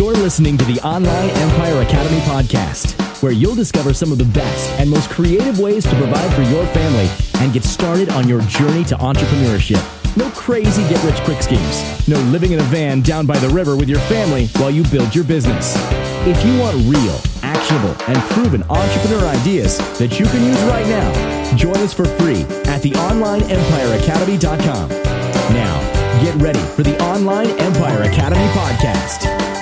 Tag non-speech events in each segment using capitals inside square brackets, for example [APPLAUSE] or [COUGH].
You're listening to the Online Empire Academy podcast, where you'll discover some of the best and most creative ways to provide for your family and get started on your journey to entrepreneurship. No crazy get rich quick schemes. No living in a van down by the river with your family while you build your business. If you want real, actionable, and proven entrepreneur ideas that you can use right now, join us for free at theonlineempireacademy.com. Now, get ready for the Online Empire Academy podcast.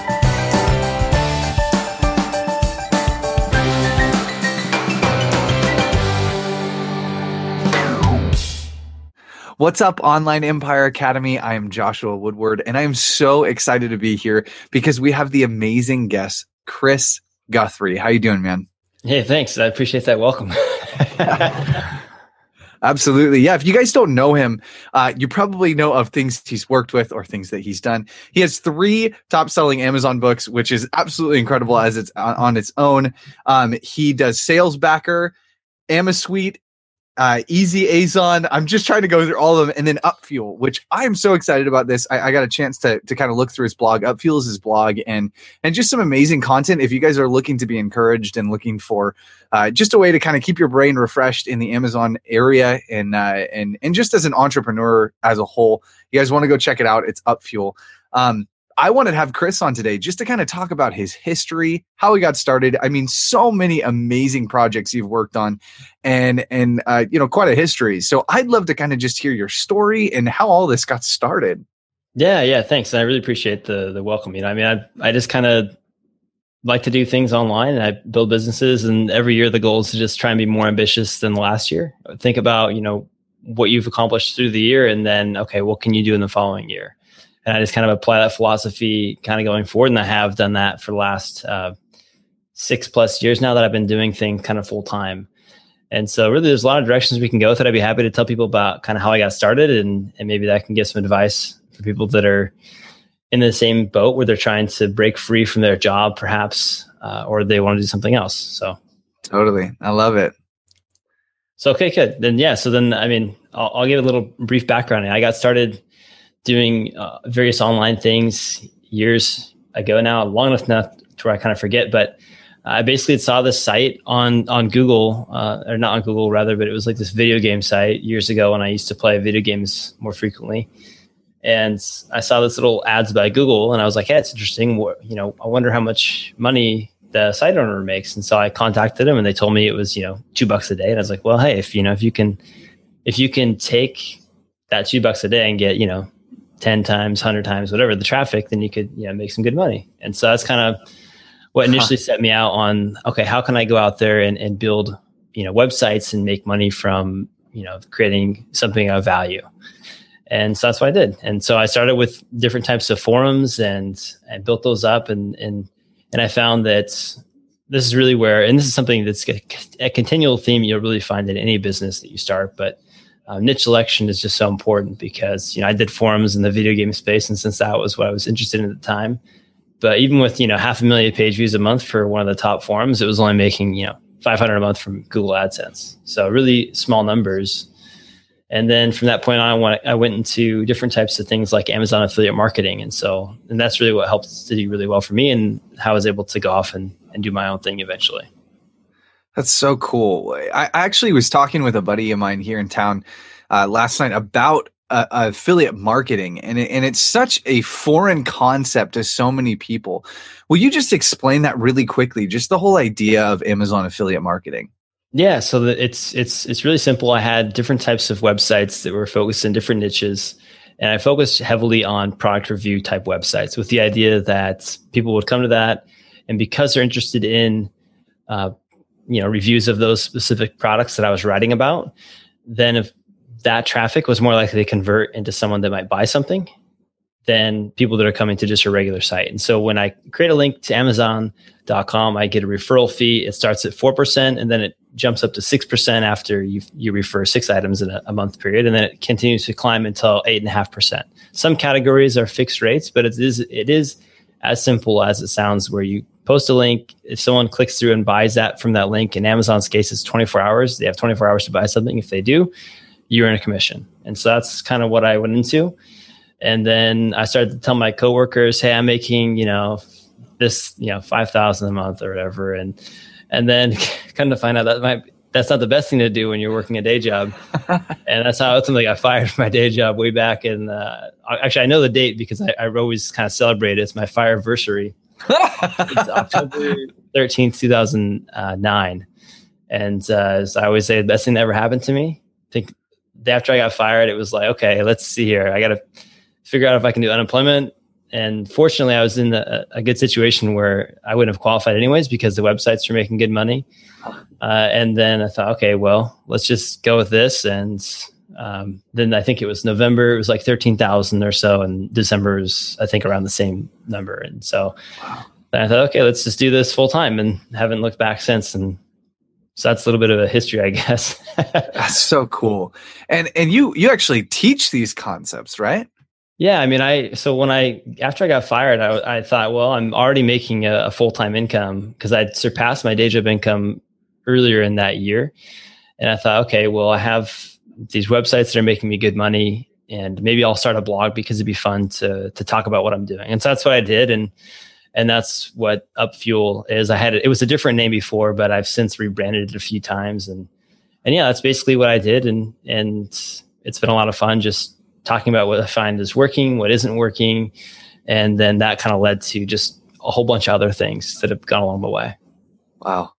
What's up, Online Empire Academy? I am Joshua Woodward, and I am so excited to be here because we have the amazing guest, Chris Guthrie. How you doing, man? Hey, thanks. I appreciate that welcome. [LAUGHS] Absolutely. Yeah. If you guys don't know him, uh, you probably know of things he's worked with or things that he's done. He has three top selling Amazon books, which is absolutely incredible as it's on, on its own. Um, he does Sales Backer, Amasuite, uh, Easy Azon. I'm just trying to go through all of them, and then Upfuel, which I am so excited about. This I, I got a chance to to kind of look through his blog. Upfuel is his blog, and and just some amazing content. If you guys are looking to be encouraged and looking for uh, just a way to kind of keep your brain refreshed in the Amazon area, and uh, and and just as an entrepreneur as a whole, you guys want to go check it out. It's Upfuel. Um, I wanted to have Chris on today just to kind of talk about his history, how he got started. I mean, so many amazing projects you've worked on, and and uh, you know, quite a history. So I'd love to kind of just hear your story and how all this got started. Yeah, yeah, thanks. I really appreciate the the welcome. You know, I mean, I I just kind of like to do things online and I build businesses, and every year the goal is to just try and be more ambitious than last year. Think about you know what you've accomplished through the year, and then okay, what can you do in the following year? And I just kind of apply that philosophy kind of going forward. And I have done that for the last uh, six plus years now that I've been doing things kind of full time. And so really there's a lot of directions we can go with it. I'd be happy to tell people about kind of how I got started and, and maybe that can give some advice for people that are in the same boat where they're trying to break free from their job perhaps, uh, or they want to do something else. So totally. I love it. So, okay, good. Then, yeah. So then, I mean, I'll, I'll give a little brief background. I got started doing uh, various online things years ago now, long enough to where I kind of forget. But I basically saw this site on on Google, uh, or not on Google rather, but it was like this video game site years ago when I used to play video games more frequently. And I saw this little ads by Google, and I was like, "Hey, it's interesting. You know, I wonder how much money the site owner makes." And so I contacted them, and they told me it was you know two bucks a day. And I was like, "Well, hey, if you know if you can if you can take that two bucks a day and get you know 10 times, 100 times, whatever the traffic, then you could you know, make some good money. And so that's kind of what initially huh. set me out on, okay, how can I go out there and, and build, you know, websites and make money from, you know, creating something of value. And so that's what I did. And so I started with different types of forums and, and built those up. And, and, and I found that this is really where, and this is something that's a continual theme you'll really find in any business that you start, but uh, niche selection is just so important because you know I did forums in the video game space, and since that was what I was interested in at the time, but even with you know half a million page views a month for one of the top forums, it was only making you know 500 a month from Google AdSense. So really small numbers. And then from that point on, I went, I went into different types of things like Amazon affiliate marketing, and so and that's really what helped to do really well for me, and how I was able to go off and, and do my own thing eventually. That's so cool. I actually was talking with a buddy of mine here in town uh, last night about uh, affiliate marketing, and it, and it's such a foreign concept to so many people. Will you just explain that really quickly? Just the whole idea of Amazon affiliate marketing. Yeah, so it's it's it's really simple. I had different types of websites that were focused in different niches, and I focused heavily on product review type websites with the idea that people would come to that, and because they're interested in uh, you know reviews of those specific products that I was writing about, then if that traffic was more likely to convert into someone that might buy something than people that are coming to just a regular site. And so when I create a link to Amazon.com, I get a referral fee. It starts at 4% and then it jumps up to 6% after you, you refer six items in a, a month period. And then it continues to climb until 8.5%. Some categories are fixed rates, but it is, it is as simple as it sounds where you post a link. If someone clicks through and buys that from that link, in Amazon's case, it's 24 hours. They have 24 hours to buy something. If they do, you earn a commission. And so that's kind of what I went into. And then I started to tell my coworkers, hey, I'm making, you know, this, you know, 5,000 a month or whatever. And, and then [LAUGHS] come to find out that might, that's not the best thing to do when you're working a day job. [LAUGHS] and that's how ultimately I fired my day job way back in, uh, actually I know the date because I, I always kind of celebrate it. It's my fire anniversary. [LAUGHS] it's October 13th, 2009. And uh, as I always say, the best thing that ever happened to me. I think after I got fired, it was like, okay, let's see here. I got to figure out if I can do unemployment. And fortunately, I was in a, good situation where I wouldn't have qualified anyways because the websites were making good money. Uh, and then I thought, okay, well, let's just go with this. And um, then I think it was November, it was like 13,000 or so. And December was, I think, around the same number. And so wow. I thought, okay, let's just do this full time and haven't looked back since. And so that's a little bit of a history, I [LAUGHS] guess. that's so cool. And and you you actually teach these concepts, right? Yeah, I mean, I so when I after I got fired, I, I thought, well, I'm already making a, a full time income because I'd surpassed my day job income earlier in that year, and I thought, okay, well, I have these websites that are making me good money, and maybe I'll start a blog because it'd be fun to to talk about what I'm doing, and so that's what I did, and and that's what Upfuel is. I had it, it was a different name before, but I've since rebranded it a few times, and and yeah, that's basically what I did, and and it's been a lot of fun just talking about what I find is working, what isn't working, and then that kind of led to just a whole bunch of other things that have gone along the way. Wow.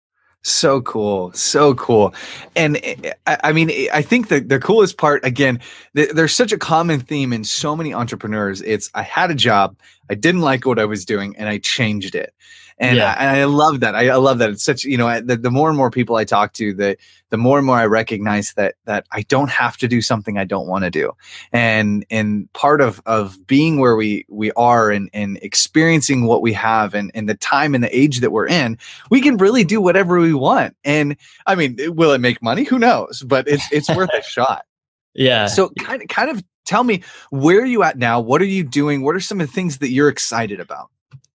So cool. So cool. And eh, I, mean, I think the, the coolest part, again, there's such a common theme in so many entrepreneurs. It's I had a job, I didn't like what I was doing, and I changed it and, yeah. I, I love that. I, I, love that. It's such you know the, the more and more people I talk to, the the more and more I recognize that that I don't have to do something I don't want to do, and and part of of being where we we are and and experiencing what we have and and the time and the age that we're in, we can really do whatever we want. And I mean, will it make money? Who knows? But it's it's worth a [LAUGHS] shot. Yeah. So kind of kind of tell me where are you at now? What are you doing? What are some of the things that you're excited about?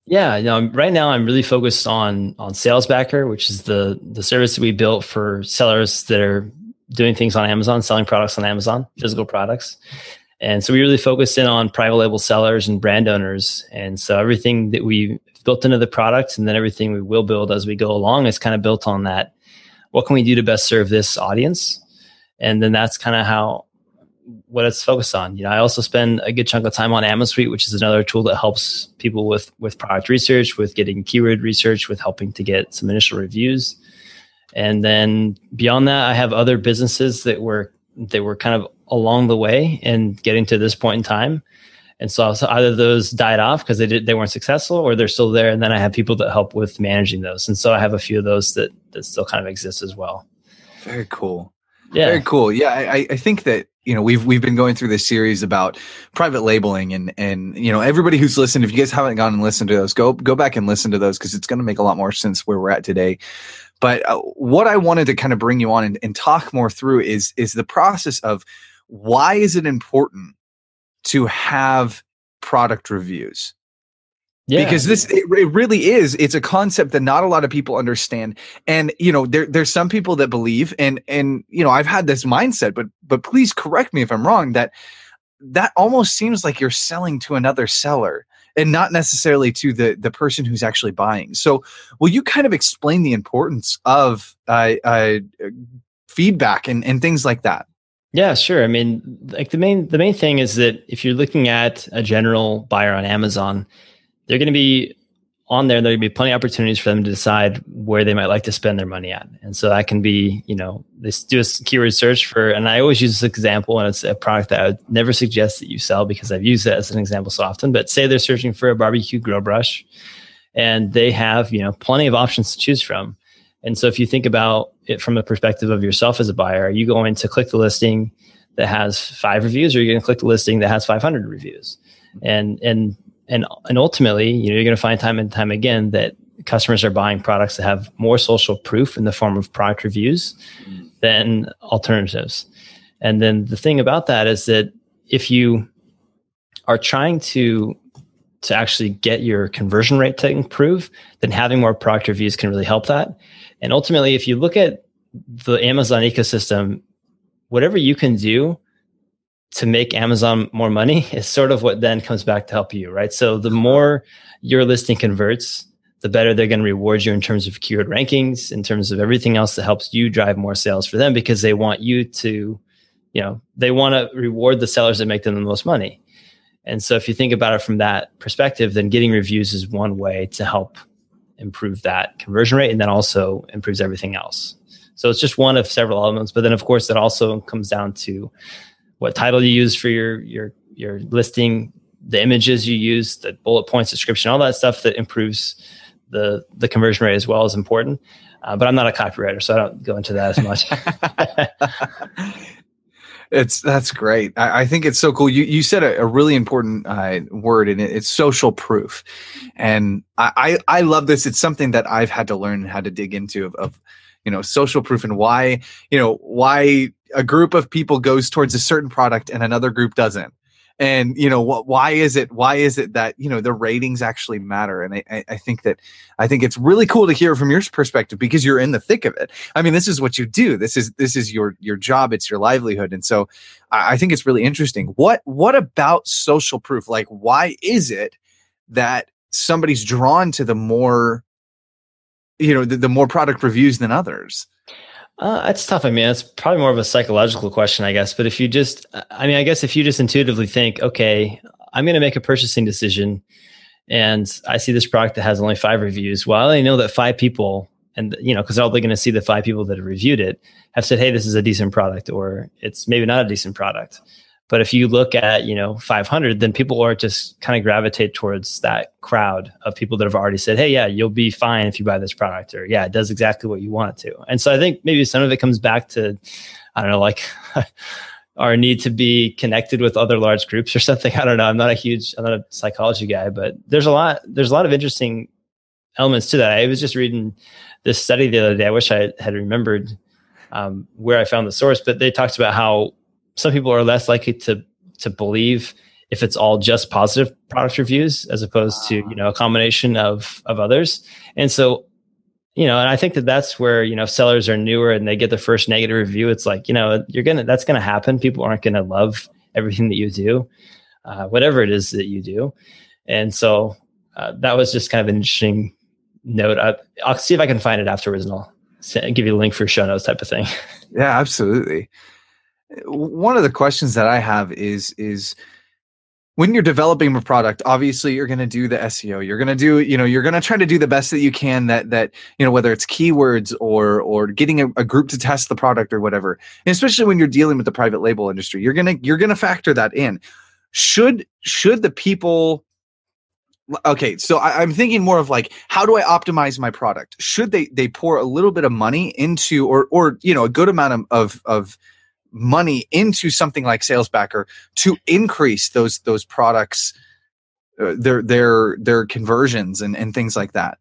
Yeah, you know, right now I'm really focused on on SalesBacker, which is the the service that we built for sellers that are doing things on Amazon, selling products on Amazon, physical products. And so we really focused in on private label sellers and brand owners. And so everything that we built into the product and then everything we will build as we go along is kind of built on that. What can we do to best serve this audience? And then that's kind of how what it's focused on. You know, I also spend a good chunk of time on AmaSuite, which is another tool that helps people with with product research, with getting keyword research, with helping to get some initial reviews. And then beyond that, I have other businesses that were that were kind of along the way and getting to this point in time. And so, so either those died off because they did they weren't successful, or they're still there. And then I have people that help with managing those. And so I have a few of those that that still kind of exist as well. Very cool. Yeah. Very cool. Yeah, I, I think that you know we've we've been going through this series about private labeling and and you know everybody who's listened if you guys haven't gone and listened to those go go back and listen to those because it's going to make a lot more sense where we're at today. But uh, what i wanted to kind of bring you on and, and talk more through is is the process of why is it important to have product reviews yeah. Because this it, it, really is it's a concept that not a lot of people understand and you know there there's some people that believe and and you know I've had this mindset but but please correct me if I'm wrong that that almost seems like you're selling to another seller and not necessarily to the the person who's actually buying. So will you kind of explain the importance of uh, uh, feedback and and things like that? Yeah, sure. I mean, like the main the main thing is that if you're looking at a general buyer on Amazon, they're going to be on there. There'll be plenty of opportunities for them to decide where they might like to spend their money at. And so that can be, you know, they do a keyword search for, and I always use this example, and it's a product that I would never suggest that you sell because I've used it as an example so often. But say they're searching for a barbecue grill brush, and they have, you know, plenty of options to choose from. And so if you think about it from the perspective of yourself as a buyer, are you going to click the listing that has five reviews, or are you going to click the listing that has 500 reviews? And and and and ultimately, you know, you're going to find time and time again that customers are buying products that have more social proof in the form of product reviews mm. than alternatives. And then the thing about that is that if you are trying to to actually get your conversion rate to improve, then having more product reviews can really help that. And ultimately, if you look at the Amazon ecosystem, whatever you can do to make Amazon more money [LAUGHS] is sort of what then comes back to help you, right? So the more your listing converts, the better they're going to reward you in terms of keyword rankings, in terms of everything else that helps you drive more sales for them because they want you to, you know, they want to reward the sellers that make them the most money. And so if you think about it from that perspective, then getting reviews is one way to help improve that conversion rate and then also improves everything else. So it's just one of several elements. But then of course it also comes down to what title you use for your your your listing, the images you use, the bullet points, description, all that stuff that improves the the conversion rate as well is important. Uh, but I'm not a copywriter, so I don't go into that as much. [LAUGHS] it's that's great. I, I, think it's so cool. You you said a, a really important uh, word, and it, it's social proof. And I, I, I love this. It's something that I've had to learn how to dig into of, of you know social proof and why you know why a group of people goes towards a certain product and another group doesn't. And you know what why is it why is it that you know the ratings actually matter? And I, I think that i think it's really cool to hear from your perspective because you're in the thick of it. I mean this is what you do. This is this is your your job. It's your livelihood. And so i, I think it's really interesting. What what about social proof? Like why is it that somebody's drawn to the more you know the, the more product reviews than others uh, tough. I mean, it's probably more of a psychological question, I guess. But if you just, I mean, I guess if you just intuitively think, okay, I'm going to make a purchasing decision and I see this product that has only five reviews. Well, I know that five people, and, you know, because they're going to see the five people that have reviewed it have said, hey, this is a decent product, or it's maybe not a decent product. But if you look at, you know, 500, then people are just kind of gravitate towards that crowd of people that have already said, hey, yeah, you'll be fine if you buy this product, or yeah, it does exactly what you want it to. And so I think maybe some of it comes back to, I don't know, like [LAUGHS] our need to be connected with other large groups or something. I don't know. I'm not a huge, I'm not a psychology guy, but there's a lot, there's a lot of interesting elements to that. I was just reading this study the other day. I wish I had remembered um, where I found the source, but they talked about how some people are less likely to to believe if it's all just positive product reviews as opposed to you know a combination of of others. And so you know and i think that that's where you know sellers are newer and they get the first negative review it's like you know you're gonna that's gonna happen. People aren't gonna love everything that you do uh, whatever it is that you do. And so uh, that was just kind of an interesting note. I, i'll see if i can find it afterwards and i'll give you a link for show notes type of thing. [LAUGHS] Yeah absolutely one of the questions that I have is is when you're developing a product obviously you're going to do the seo you're going to do you know you're going to try to do the best that you can that that you know whether it's keywords or or getting a, a, group to test the product or whatever. And especially when you're dealing with the private label industry you're going to you're going to factor that in. Should should the people okay so I, am thinking more of like how do i optimize my product? Should they they pour a little bit of money into or or you know a good amount of of, of money into something like SalesBacker to increase those those products, uh, their their their conversions and and things like that.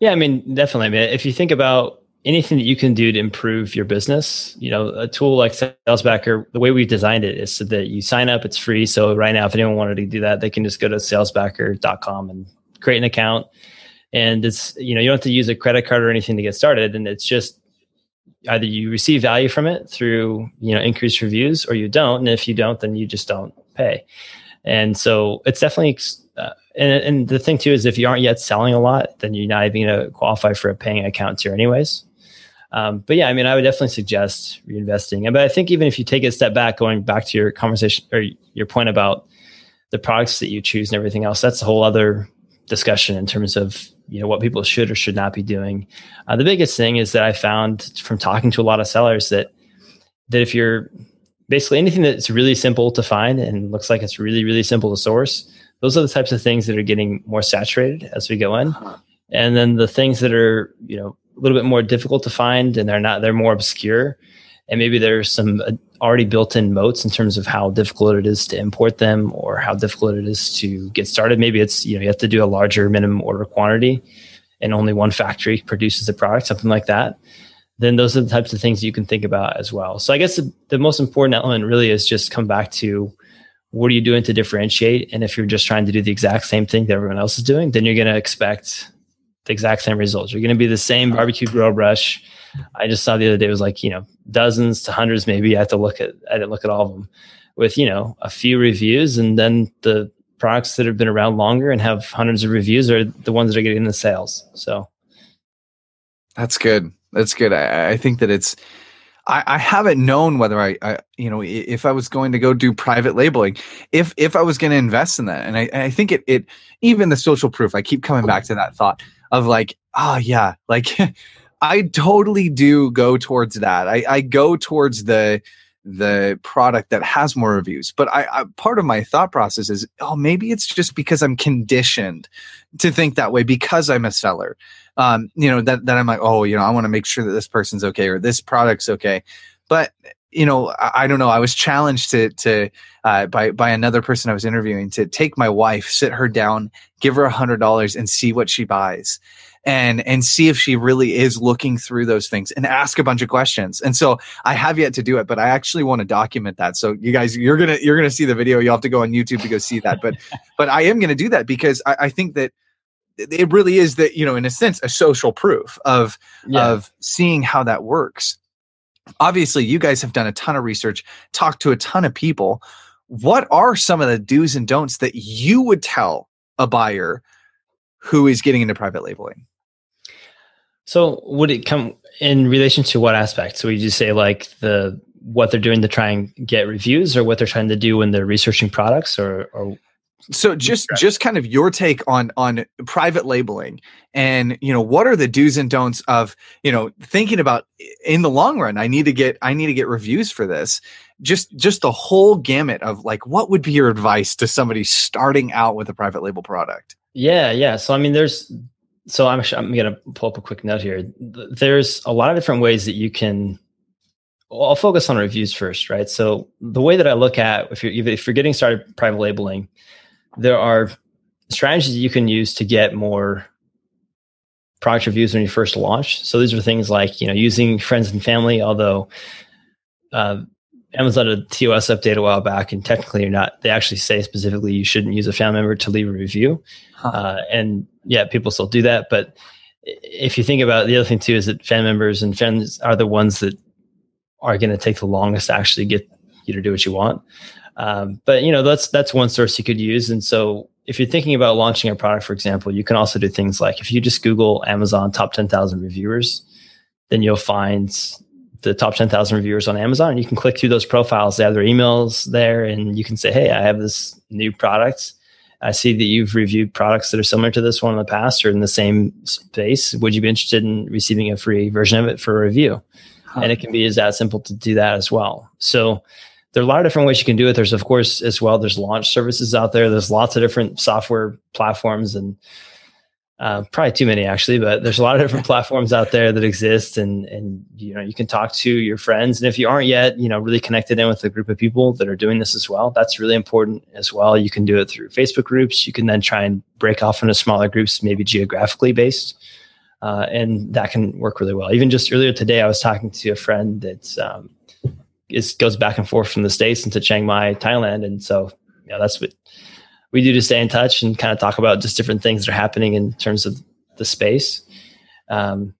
Yeah, I mean, definitely. I mean, if you think about anything that you can do to improve your business, you know, a tool like SalesBacker, the way we've designed it is so that you sign up, it's free. So right now, if anyone wanted to do that, they can just go to salesbacker.com and create an account. And it's, you know, you don't have to use a credit card or anything to get started. And it's just either you receive value from it through you know increased reviews or you don't and if you don't then you just don't pay. And so it's definitely uh, and, and the thing too is if you aren't yet selling a lot then you're not even going to qualify for a paying account tier anyways. Um, but yeah i mean i would definitely suggest reinvesting. And but i think even if you take a step back going back to your conversation or your point about the products that you choose and everything else that's a whole other discussion in terms of you know what people should or should not be doing. Uh, the biggest thing is that I found from talking to a lot of sellers that that if you're basically anything that's really simple to find and looks like it's really really simple to source, those are the types of things that are getting more saturated as we go in. Uh-huh. And then the things that are you know a little bit more difficult to find and they're not they're more obscure and maybe there's some uh, already built-in moats in terms of how difficult it is to import them or how difficult it is to get started. Maybe it's you know you have to do a larger minimum order quantity and only one factory produces the product something like that. Then those are the types of things you can think about as well. So i guess the, the most important element really is just come back to what are you doing to differentiate? And if you're just trying to do the exact same thing that everyone else is doing then you're going to expect the exact same results you're going to be the same barbecue grill brush I just saw the other day was like, you know, dozens to hundreds, maybe I have to look at, I didn't look at all of them with, you know, a few reviews and then the, products that have been around longer and have hundreds of reviews are the ones that are getting the sales. So that's good. That's good. I, I think that it's. I, I haven't known whether I, I, you know, if I was going to go do private labeling, if if I was going to invest in that, and I, I think it, it, even the social proof. I keep coming back to that thought of like, oh yeah, like [LAUGHS] I totally do go towards that. I, I go towards the the product that has more reviews. But I, I, part of my thought process is, oh, maybe it's just because I'm conditioned to think that way because I'm a seller. Um, you know, that that I'm like, oh, you know, I want to make sure that this person's okay or this product's okay. But you know, I, I don't know. I was challenged to to uh, by by another person I was interviewing to take my wife, sit her down, give her a hundred dollars, and see what she buys and and see if she really is looking through those things and ask a bunch of questions. And so I have yet to do it, but I actually want to document that. So you guys, you're gonna you're gonna see the video. You'll have to go on YouTube to go see that. But [LAUGHS] but I am gonna do that because I, I think that it really is that you know in a sense a social proof of yeah. of seeing how that works obviously you guys have done a ton of research talked to a ton of people what are some of the do's and don'ts that you would tell a buyer who is getting into private labeling so would it come in relation to what aspect? So would you say like the what they're doing to try and get reviews or what they're trying to do when they're researching products or, or so just just kind of your take on on private labeling and you know what are the do's and don'ts of you know thinking about in the long run i need to get i need to get reviews for this just just the whole gamut of like what would be your advice to somebody starting out with a private label product yeah yeah so i mean there's so I'm I'm going to pull up a quick note here. There's a lot of different ways that you can. Well, I'll focus on reviews first, right? So the way that I look at if you're if you're getting started private labeling, there are strategies you can use to get more product reviews when you first launch. So these are things like you know using friends and family, although uh, Amazon did a TOS update a while back, and technically you're not. They actually say specifically you shouldn't use a family member to leave a review, huh. uh, and yeah, people still do that. But if you think about it, the other thing too is that fan members and fans are the ones that are going to take the longest to actually get you to do what you want. Um, but you know that's that's one source you could use. And so if you're thinking about launching a product, for example, you can also do things like if you just Google Amazon top ten thousand reviewers, then you'll find the top 10,000 reviewers on Amazon. And you can click through those profiles. They have their emails there, and you can say, Hey, I have this new product. I see that you've reviewed products that are similar to this one in the past or in the same space. Would you be interested in receiving a free version of it for a review? Huh. And it can be as that simple to do that as well. So there are a lot of different ways you can do it. There's of course as well, there's launch services out there. There's lots of different software platforms and uh, probably too many actually, but there's a lot of different [LAUGHS] platforms out there that exist, and and you know you can talk to your friends, and if you aren't yet, you know, really connected in with a group of people that are doing this as well. That's really important as well. You can do it through Facebook groups. You can then try and break off into smaller groups, maybe geographically based, uh, and that can work really well. Even just earlier today, I was talking to a friend that um, is goes back and forth from the states into Chiang Mai, Thailand, and so yeah, that's what we do to stay in touch and kind of talk about just different things that are happening in terms of the space. Um,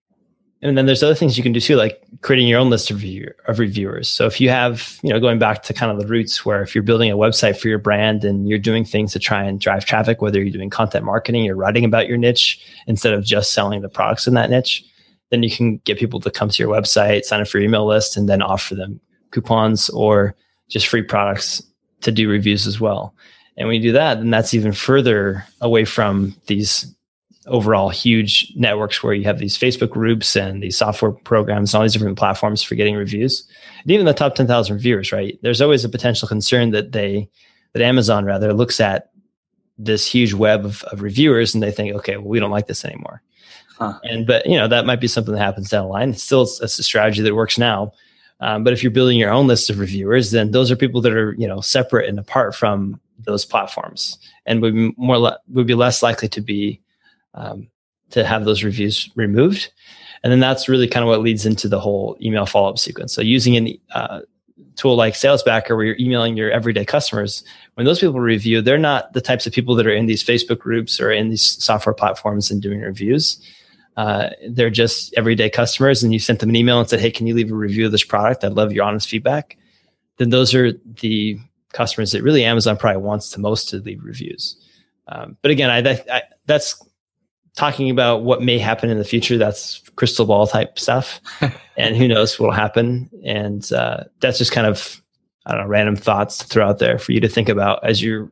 and then there's other things you can do too, like creating your own list of, review, of reviewers. So if you have, you know, going back to kind of the roots where if you're building a website for your brand and you're doing things to try and drive traffic, whether you're doing content marketing, you're writing about your niche instead of just selling the products in that niche, then you can get people to come to your website, sign up for your email list, and then offer them coupons or just free products to do reviews as well. And when you do that, then that's even further away from these overall huge networks where you have these Facebook groups and these software programs and all these different platforms for getting reviews. And even the top 10,000 reviewers, right? There's always a potential concern that they, that Amazon rather looks at this huge web of, of reviewers and they think, okay, well, we don't like this anymore. Huh. And, but, you know, that might be something that happens down the line. It's still, it's a strategy that works now. Um, but if you're building your own list of reviewers, then those are people that are, you know, separate and apart from those platforms and would be more le- would be less likely to be um, to have those reviews removed. And then that's really kind of what leads into the whole email follow-up sequence. So using a uh, tool like salesbacker where you're emailing your everyday customers when those people review they're not the types of people that are in these facebook groups or in these software platforms and doing reviews uh, they're just everyday customers and you sent them an email and said hey can you leave a review of this product i'd love your honest feedback then those are the customers that really Amazon probably wants the most to leave reviews. Um, but again, I, I, that's talking about what may happen in the future. That's crystal ball type stuff, [LAUGHS] and who knows what will happen. And uh, that's just kind of I don't know random thoughts to throw out there for you to think about as you're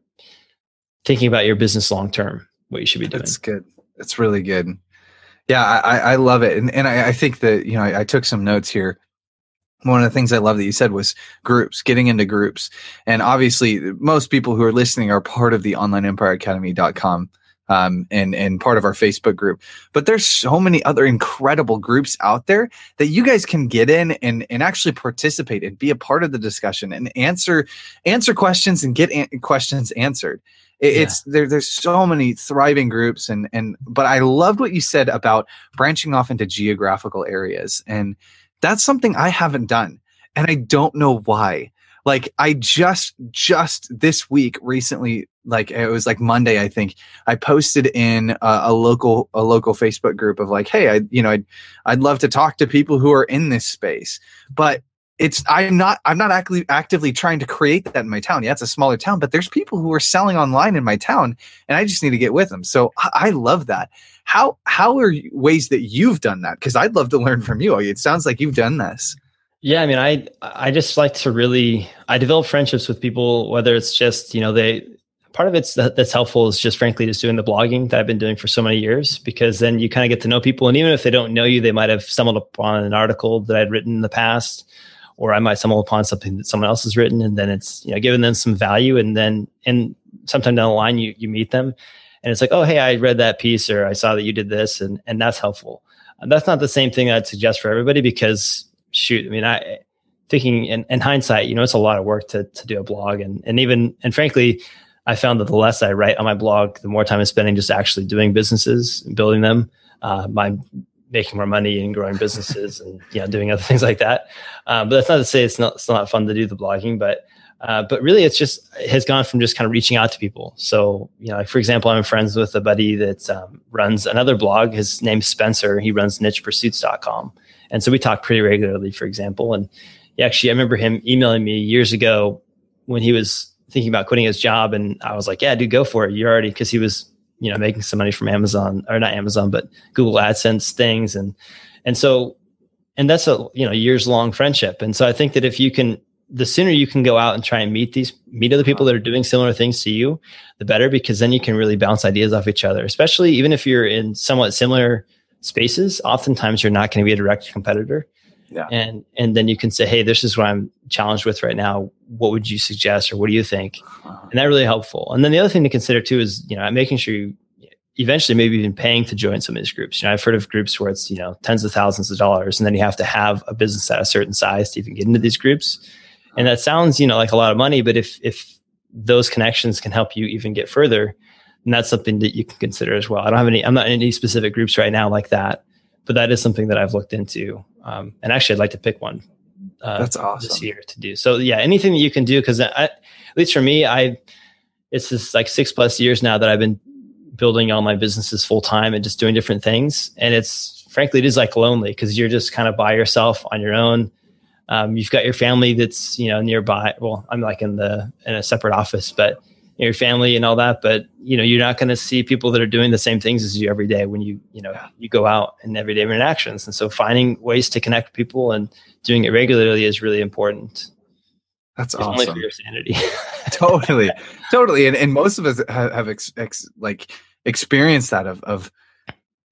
thinking about your business long term. What you should be doing. That's good. That's really good. Yeah, I, I love it, and and I, I think that you know I, I took some notes here one of the things I love that you said was groups, getting into groups. And obviously, most people who are listening are part of the onlineempireacademy.com um, and, and part of our Facebook group. But there's so many other incredible groups out there that you guys can get in and, and actually participate and be a part of the discussion and answer, answer questions and get an- questions answered. It, yeah. It's there, there's so many thriving groups and, and, but I loved what you said about branching off into geographical areas. And, that's something I haven't done. And I don't know why. Like I just just this week recently, like it was like Monday, I think I posted in a, a local a local Facebook group of like, hey, I you know I'd I'd love to talk to people who are in this space, but it's i'm not i'm not actively actively trying to create that in my town yeah it's a smaller town but there's people who are selling online in my town and i just need to get with them so i, I love that how how are ways that you've done that? Because I'd love to learn from you. It sounds like you've done this. Yeah, I mean, I I just like to really I develop friendships with people, whether it's just you know they part of it's that, that's helpful is just frankly just doing the blogging that I've been doing for so many years because then you kind of get to know people and even if they don't know you, they might have stumbled upon an article that I'd written in the past, or I might stumble upon something that someone else has written and then it's you know giving them some value and then and sometime down the line you you meet them and it's like, oh, hey, I read that piece or I saw that you did this, and and that's helpful. And that's not the same thing I'd suggest for everybody because shoot, I mean, I thinking in, in hindsight, you know, it's a lot of work to to do a blog, and and even and frankly, I found that the less I write on my blog, the more time I'm spending just actually doing businesses and building them. Uh, my making more money and growing businesses and you know doing other things like that. Um, but that's not to say it's not it's not fun to do the blogging, but uh, but really, it's just it has gone from just kind of reaching out to people. So, you know, like for example, I'm friends with a buddy that um, runs another blog. His name's Spencer. He runs nichepursuits.com. And so we talk pretty regularly, for example. And actually, I remember him emailing me years ago when he was thinking about quitting his job. And I was like, yeah, dude, go for it. You're already, because he was, you know, making some money from Amazon or not Amazon, but Google AdSense things. And, and so, and that's a, you know, years long friendship. And so I think that if you can the sooner you can go out and try and meet these meet other people that are doing similar things to you the better because then you can really bounce ideas off each other especially even if you're in somewhat similar spaces oftentimes you're not going to be a direct competitor yeah. and and then you can say hey this is what i'm challenged with right now what would you suggest or what do you think uh-huh. and that really helpful and then the other thing to consider too is you know making sure you eventually maybe even paying to join some of these groups. You know, I've heard of groups where it's, you know, tens of thousands of dollars and then you have to have a business at a certain size to even get into these groups. And that sounds, you know, like a lot of money, but if if those connections can help you even get further, and that's something that you can consider as well. I don't have any, I'm not in any specific groups right now like that, but that is something that I've looked into. Um, and actually, I'd like to pick one. Uh, that's awesome this year to do. So yeah, anything that you can do because at least for me, I it's just like six plus years now that I've been building all my businesses full time and just doing different things. And it's frankly, it is like lonely because you're just kind of by yourself on your own um, you've got your family that's you know nearby. Well, I'm like in the in a separate office, but your family and all that. But you know, you're not going to see people that are doing the same things as you every day when you you know you go out in everyday interactions. And so, finding ways to connect people and doing it regularly is really important. That's it's awesome. Only for your sanity. [LAUGHS] totally, totally. And and most of us have, have ex, ex, like experienced that of of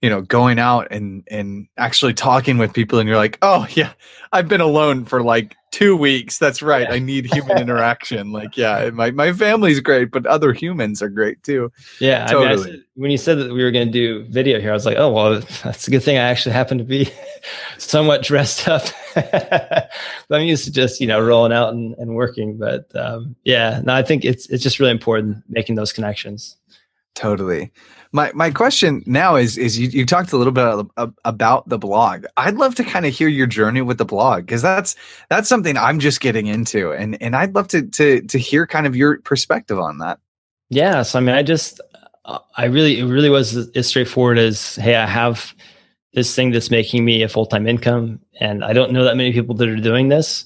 you know going out and and actually talking with people and you're like oh [LAUGHS] yeah i've been alone for like two weeks. That's right. Yeah. i need human [LAUGHS] interaction. Like yeah my, my family's great but other humans are great too. Yeah totally. I mean, I said, when you said that we were going to do video here i was like oh well that's a good thing i actually happen to be [LAUGHS] somewhat dressed up. I'm used to just you know rolling out and, and working but um, yeah no i think it's it's just really important making those connections. Totally my my question now is is you, you talked a little bit about the blog. I'd love to kind of hear your journey with the blog because that's that's something I'm just getting into, and and I'd love to to to hear kind of your perspective on that. Yeah, so I mean, I just uh, I really it really was as straightforward as hey, I have this thing that's making me a full time income, and I don't know that many people that are doing this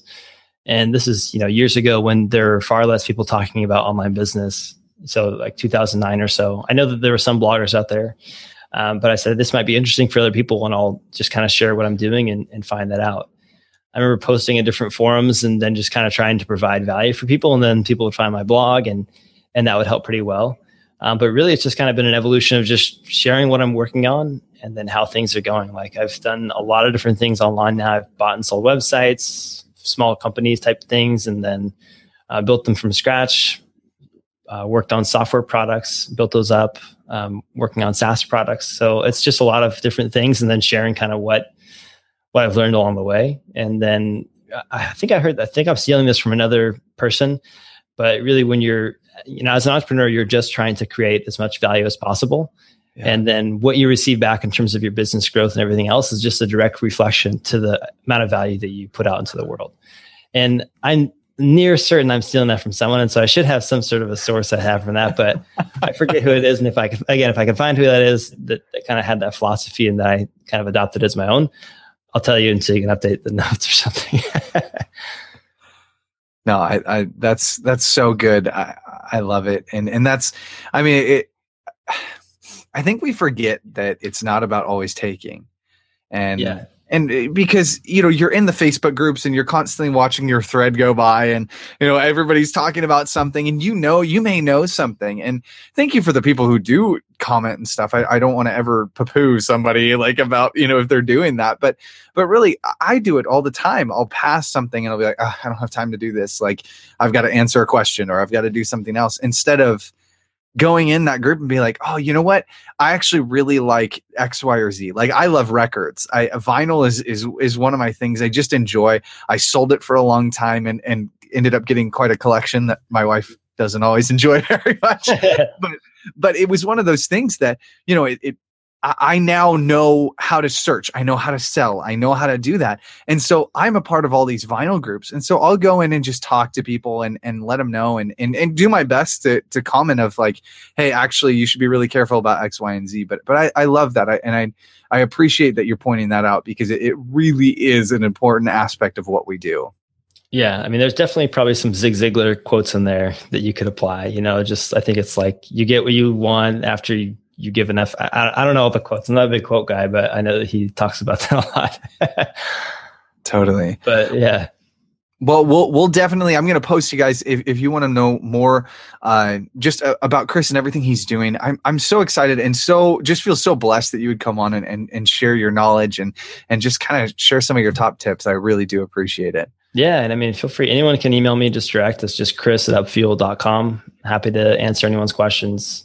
And this is, you know, years ago when there were far less people talking about online business. So like 2009 or so. I know that there were some bloggers out there, um, but I said this might be interesting for other people, and I'll just kind of share what I'm doing and, and find that out. I remember posting in different forums and then just kind of trying to provide value for people, and then people would find my blog, and and that would help pretty well. Um, but really, it's just kind of been an evolution of just sharing what I'm working on and then how things are going. Like I've done a lot of different things online now. I've bought and sold websites, small companies type things, and then uh, built them from scratch. Uh, worked on software products, built those up, um, working on SaaS products. So it's just a lot of different things, and then sharing kind of what what I've learned along the way. And then I think I heard, I think I'm stealing this from another person, but really, when you're, you know, as an entrepreneur, you're just trying to create as much value as possible. Yeah. And then what you receive back in terms of your business growth and everything else is just a direct reflection to the amount of value that you put out into the world. And I'm near certain I'm stealing that from someone. And so I should have some sort of a source I have from that, but [LAUGHS] I forget who it is. And if I can, again, if I can find who that is that, that kind of had that philosophy and that I kind of adopted as my own, I'll tell you until you can update the [LAUGHS] notes or something. [LAUGHS] no, I, I, that's, that's so good. I, I love it. And, and that's, I mean, it, [SIGHS] I think we forget that it's not about always taking. And yeah. And eh, because you know you're in the Facebook groups and you're constantly watching your thread go by and you know everybody's talking about something and you know you may know something and thank you for the people who do comment and stuff. I, I don't want to ever poo-poo somebody like about you know if they're doing that, but but really I do it all the time. I'll pass something and I'll be like, oh, I don't have time to do this. Like I've got to answer a question or I've got to do something else instead of going in that group and be like, oh, you know what? I actually really like X, Y, or Z. Like I love records. I uh, vinyl is is is one of my things I just enjoy. I sold it for a long time and and ended up getting quite a collection that my wife doesn't always [LAUGHS] enjoy very much. [LAUGHS] but but it was one of those things that, you know, it, it I now know how to search. I know how to sell. I know how to do that. And so I'm a part of all these vinyl groups. And so I'll go in and just talk to people and, and let them know and, and, and do my best to, to comment of like, Hey, actually you should be really careful about X, Y, and Z. But, but I, I love that. I, and I, I appreciate that you're pointing that out because it, it really is an important aspect of what we do. Yeah, I mean, there's definitely probably some Zig Ziglar quotes in there that you could apply. You know, just I think it's like you get what you want after you you give enough. I, I don't know all the quotes. I'm not a big quote guy, but I know that he talks about [LAUGHS] that a lot. totally. But yeah. Well, we'll we'll definitely. I'm going to post you guys if, if you want to know more, uh, just uh, about Chris and everything he's doing. I'm I'm so excited and so just feel so blessed that you would come on and and, and share your knowledge and and just kind of share some of your top tips. I really do appreciate it. Yeah, and I mean, feel free. Anyone can email me just direct. It's just Chris at upfuel.com. Happy to answer anyone's questions.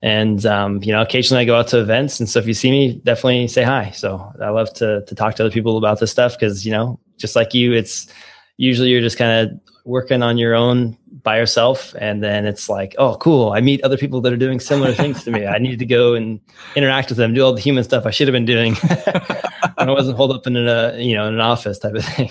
And um, you know, occasionally I go out to events, and so if you see me, definitely say hi. So I love to to talk to other people about this stuff because you know, just like you, it's usually you're just kind of working on your own by yourself, and then it's like, oh, cool, I meet other people that are doing similar things to me. I need to go and interact with them, do all the human stuff I should have been doing. [LAUGHS] I wasn't holed up in a you know in an office type of thing.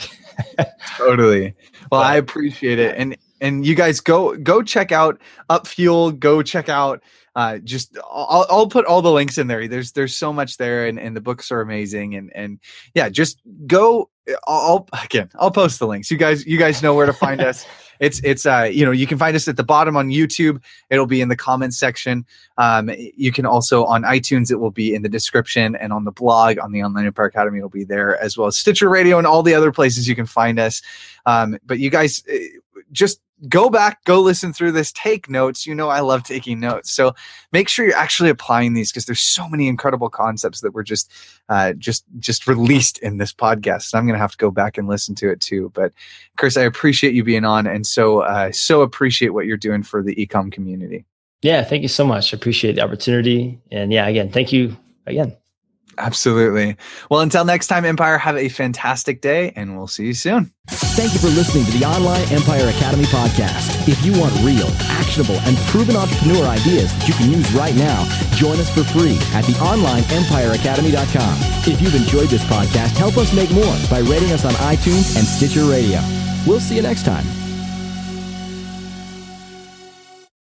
[LAUGHS] totally. Well, but, I appreciate it, and and you guys go go check out Upfuel. Go check out uh, just I'll, I'll put all the links in there. There's there's so much there, and, and the books are amazing. And and yeah, just go. I'll again. I'll post the links. You guys you guys know where to find us. [LAUGHS] It's it's uh you know you can find us at the bottom on YouTube. It'll be in the comments section. Um, you can also on iTunes. It will be in the description and on the blog on the Online Empire Academy. It'll be there as well as Stitcher Radio and all the other places you can find us. Um, but you guys eh, just go back, go listen through this, take notes. You know, I love taking notes. So make sure you're actually applying these because there's so many incredible concepts that were just, uh, just, just released in this podcast. I'm going to have to go back and listen to it too. But Chris, I appreciate you being on and so, uh, so appreciate what you're doing for the ecom community. Yeah. Thank you so much. I appreciate the opportunity. And yeah, again, thank you again. Absolutely. Well, until next time, Empire, have a fantastic day and we'll see you soon. Thank you for listening to the Online Empire Academy podcast. If you want real, actionable, and proven entrepreneur ideas that you can use right now, join us for free at theonlineempireacademy.com. If you've enjoyed this podcast, help us make more by rating us on iTunes and Stitcher Radio. We'll see you next time.